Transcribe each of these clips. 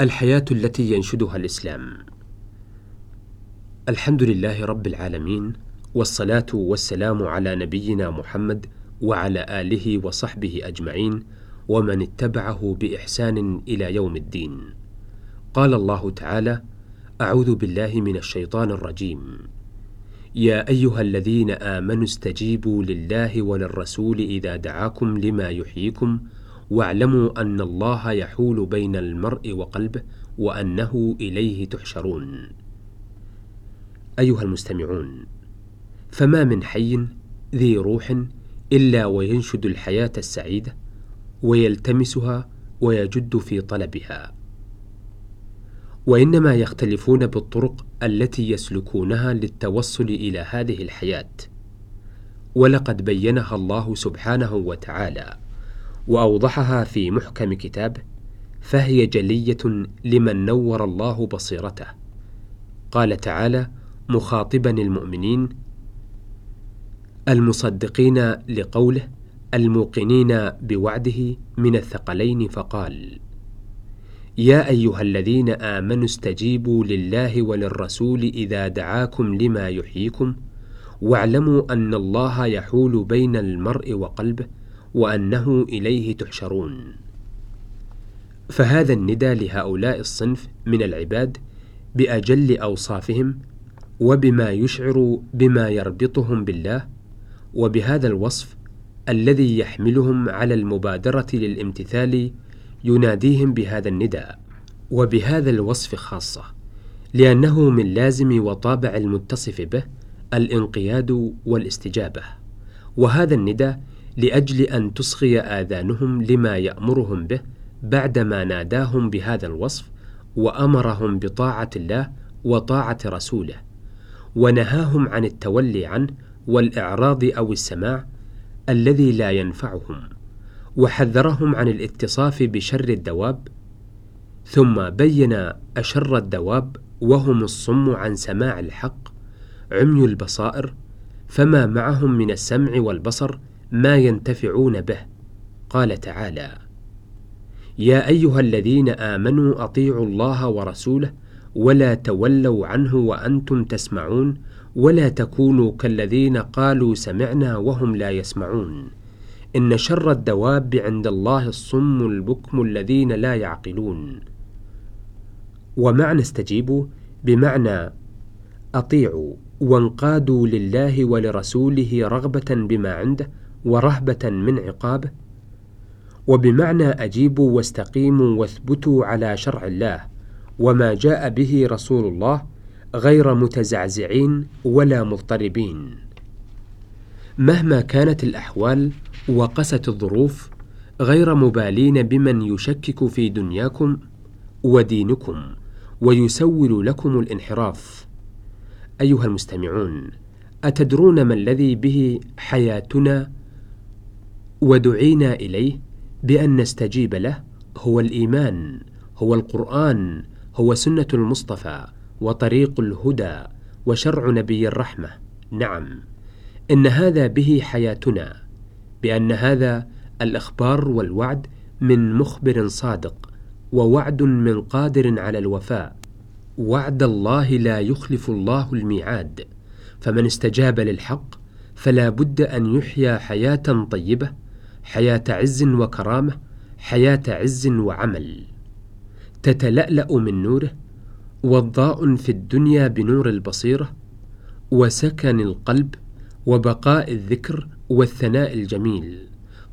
الحياة التي ينشدها الإسلام. الحمد لله رب العالمين والصلاة والسلام على نبينا محمد وعلى آله وصحبه أجمعين ومن اتبعه بإحسان إلى يوم الدين. قال الله تعالى أعوذ بالله من الشيطان الرجيم. يا أيها الذين آمنوا استجيبوا لله وللرسول إذا دعاكم لما يحييكم واعلموا أن الله يحول بين المرء وقلبه وأنه إليه تحشرون. أيها المستمعون، فما من حي ذي روح إلا وينشد الحياة السعيدة ويلتمسها ويجد في طلبها. وإنما يختلفون بالطرق التي يسلكونها للتوصل إلى هذه الحياة. ولقد بينها الله سبحانه وتعالى وأوضحها في محكم كتابه فهي جلية لمن نور الله بصيرته. قال تعالى مخاطبا المؤمنين المصدقين لقوله الموقنين بوعده من الثقلين فقال يا أيها الذين آمنوا استجيبوا لله وللرسول إذا دعاكم لما يحييكم واعلموا أن الله يحول بين المرء وقلبه وأنه إليه تحشرون. فهذا الندى لهؤلاء الصنف من العباد بأجل أوصافهم وبما يشعر بما يربطهم بالله وبهذا الوصف الذي يحملهم على المبادرة للامتثال يناديهم بهذا النداء وبهذا الوصف خاصة لأنه من لازم وطابع المتصف به الانقياد والاستجابة. وهذا الندى لأجل أن تصغي آذانهم لما يأمرهم به بعدما ناداهم بهذا الوصف وأمرهم بطاعة الله وطاعة رسوله ونهاهم عن التولي عنه والإعراض أو السماع الذي لا ينفعهم وحذرهم عن الاتصاف بشر الدواب ثم بين أشر الدواب وهم الصم عن سماع الحق عمي البصائر فما معهم من السمع والبصر ما ينتفعون به. قال تعالى يا أيها الذين آمنوا أطيعوا الله ورسوله ولا تولوا عنه وأنتم تسمعون ولا تكونوا كالذين قالوا سمعنا وهم لا يسمعون. إن شر الدواب عند الله الصم البكم الذين لا يعقلون. ومعنى استجيبوا بمعنى أطيعوا وانقادوا لله ولرسوله رغبة بما عنده ورهبة من عقابه وبمعنى أجيبوا واستقيموا واثبتوا على شرع الله وما جاء به رسول الله غير متزعزعين ولا مضطربين. مهما كانت الأحوال وقست الظروف غير مبالين بمن يشكك في دنياكم ودينكم ويسول لكم الانحراف. أيها المستمعون أتدرون ما الذي به حياتنا ودعينا إليه بأن نستجيب له هو الإيمان هو القرآن هو سنة المصطفى وطريق الهدى وشرع نبي الرحمة. نعم إن هذا به حياتنا بأن هذا الإخبار والوعد من مخبر صادق ووعد من قادر على الوفاء. وعد الله لا يخلف الله الميعاد فمن استجاب للحق فلا بد أن يحيا حياة طيبة حياة عز وكرامة حياة عز وعمل. تتلألأ من نوره وضاء في الدنيا بنور البصيرة وسكن القلب وبقاء الذكر والثناء الجميل.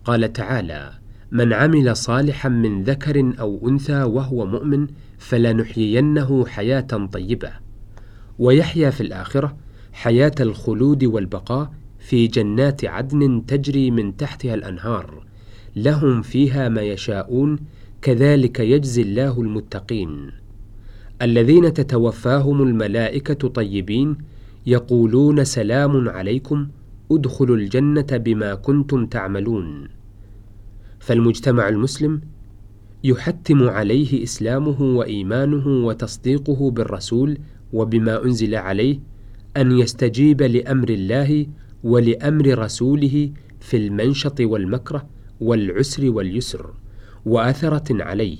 قال تعالى من عمل صالحا من ذكر أو أنثى وهو مؤمن فلنحيينه حياة طيبة. ويحيا في الآخرة حياة الخلود والبقاء في جنات عدن تجري من تحتها الأنهار لهم فيها ما يشاءون كذلك يجزي الله المتقين. الذين تتوفاهم الملائكة طيبين يقولون سلام عليكم ادخلوا الجنة بما كنتم تعملون. فالمجتمع المسلم يحتم عليه إسلامه وإيمانه وتصديقه بالرسول وبما أنزل عليه أن يستجيب لأمر الله ولأمر رسوله في المنشط والمكره والعسر واليسر وآثرة عليه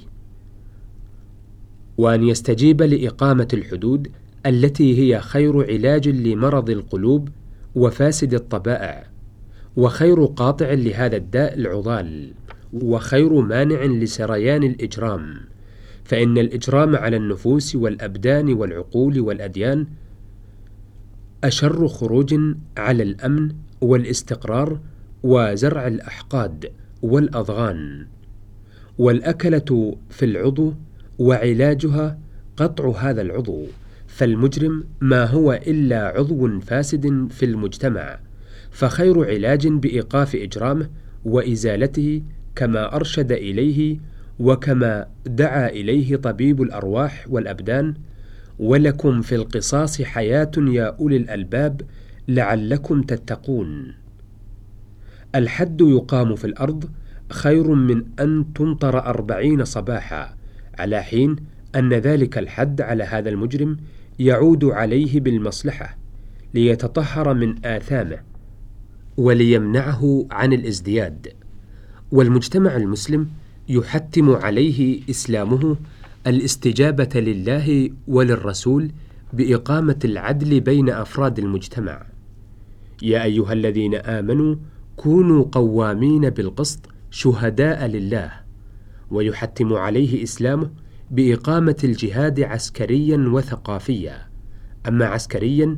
وأن يستجيب لإقامة الحدود التي هي خير علاج لمرض القلوب وفاسد الطبائع وخير قاطع لهذا الداء العضال وخير مانع لسريان الإجرام فإن الإجرام على النفوس والأبدان والعقول والأديان أشر خروج على الأمن والاستقرار وزرع الأحقاد والأضغان والأكلة في العضو وعلاجها قطع هذا العضو فالمجرم ما هو إلا عضو فاسد في المجتمع فخير علاج بإيقاف إجرامه وإزالته كما أرشد إليه وكما دعا إليه طبيب الأرواح والأبدان ولكم في القصاص حياة يا أولي الألباب لعلكم تتقون. الحد يقام في الأرض خير من أن تمطر أربعين صباحا على حين أن ذلك الحد على هذا المجرم يعود عليه بالمصلحة ليتطهر من آثامه وليمنعه عن الازدياد. والمجتمع المسلم يحتم عليه إسلامه الاستجابة لله وللرسول بإقامة العدل بين أفراد المجتمع. يا أيها الذين آمنوا كونوا قوامين بالقسط شهداء لله، ويحتم عليه إسلامه بإقامة الجهاد عسكريا وثقافيا. أما عسكريا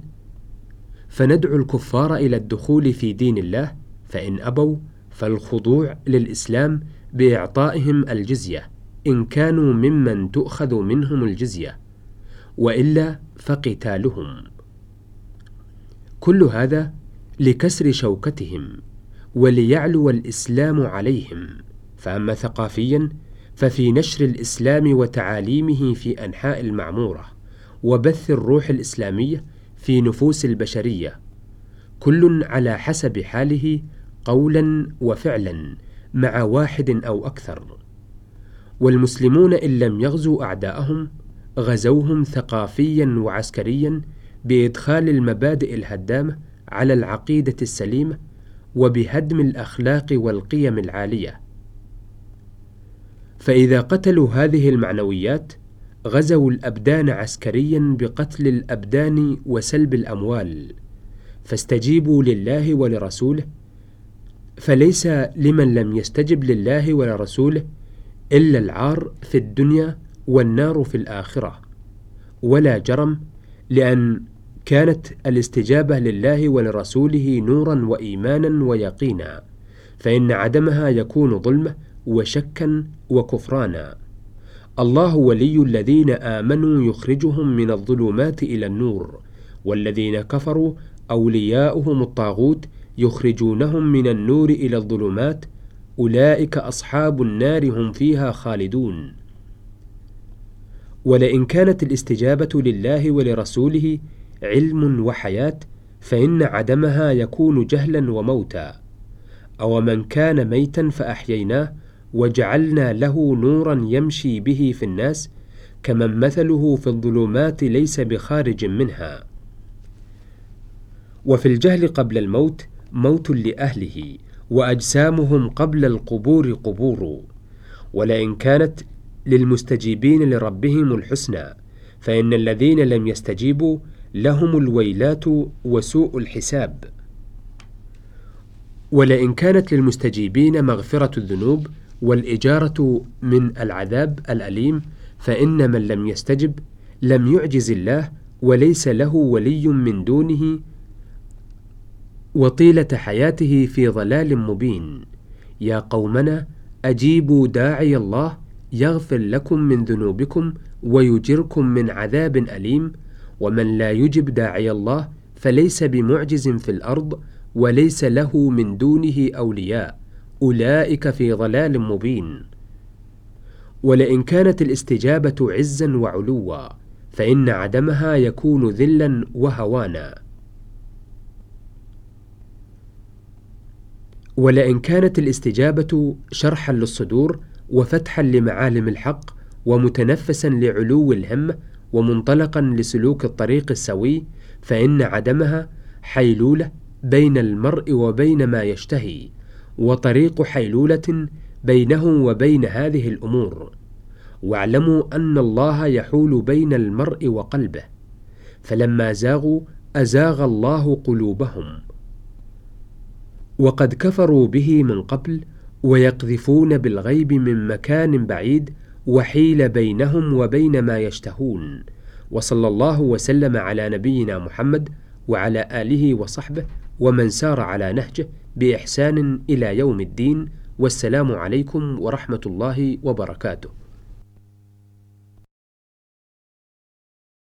فندعو الكفار إلى الدخول في دين الله، فإن أبوا فالخضوع للإسلام بإعطائهم الجزية إن كانوا ممن تؤخذ منهم الجزية وإلا فقتالهم. كل هذا لكسر شوكتهم وليعلو الإسلام عليهم. فأما ثقافيا ففي نشر الإسلام وتعاليمه في أنحاء المعمورة وبث الروح الإسلامية في نفوس البشرية. كل على حسب حاله قولا وفعلا مع واحد أو أكثر. والمسلمون إن لم يغزوا أعداءهم غزوهم ثقافيا وعسكريا بإدخال المبادئ الهدامة على العقيدة السليمة وبهدم الأخلاق والقيم العالية. فإذا قتلوا هذه المعنويات غزوا الأبدان عسكريا بقتل الأبدان وسلب الأموال. فاستجيبوا لله ولرسوله فليس لمن لم يستجب لله ولرسوله إلا العار في الدنيا والنار في الآخرة ولا جرم لأن كانت الاستجابة لله ولرسوله نورا وإيمانا ويقينا فإن عدمها يكون ظلمة وشكا وكفرانا. الله ولي الذين آمنوا يخرجهم من الظلمات إلى النور والذين كفروا أولياؤهم الطاغوت يخرجونهم من النور إلى الظلمات أولئك أصحاب النار هم فيها خالدون. ولئن كانت الاستجابة لله ولرسوله علم وحياة فإن عدمها يكون جهلا وموتا. أو من كان ميتا فأحييناه وجعلنا له نورا يمشي به في الناس كمن مثله في الظلمات ليس بخارج منها. وفي الجهل قبل الموت موت لأهله. وأجسامهم قبل القبور قبور ولئن كانت للمستجيبين لربهم الحسنى فإن الذين لم يستجيبوا لهم الويلات وسوء الحساب. ولئن كانت للمستجيبين مغفرة الذنوب والإجارة من العذاب الأليم فإن من لم يستجب لم يعجز الله وليس له ولي من دونه وطيلة حياته في ضلال مبين. يا قومنا أجيبوا داعي الله يغفر لكم من ذنوبكم ويجركم من عذاب أليم. ومن لا يجب داعي الله فليس بمعجز في الأرض وليس له من دونه أولياء. أولئك في ضلال مبين. ولئن كانت الاستجابة عزا وعلوا فإن عدمها يكون ذلا وهوانا. ولئن كانت الاستجابة شرحا للصدور وفتحا لمعالم الحق ومتنفسا لعلو الهمة ومنطلقا لسلوك الطريق السوي فإن عدمها حيلولة بين المرء وبين ما يشتهي وطريق حيلولة بينه وبين هذه الأمور. واعلموا أن الله يحول بين المرء وقلبه فلما زاغوا أزاغ الله قلوبهم. وقد كفروا به من قبل ويقذفون بالغيب من مكان بعيد وحيل بينهم وبين ما يشتهون. وصلى الله وسلم على نبينا محمد وعلى آله وصحبه ومن سار على نهجه بإحسان إلى يوم الدين. والسلام عليكم ورحمة الله وبركاته.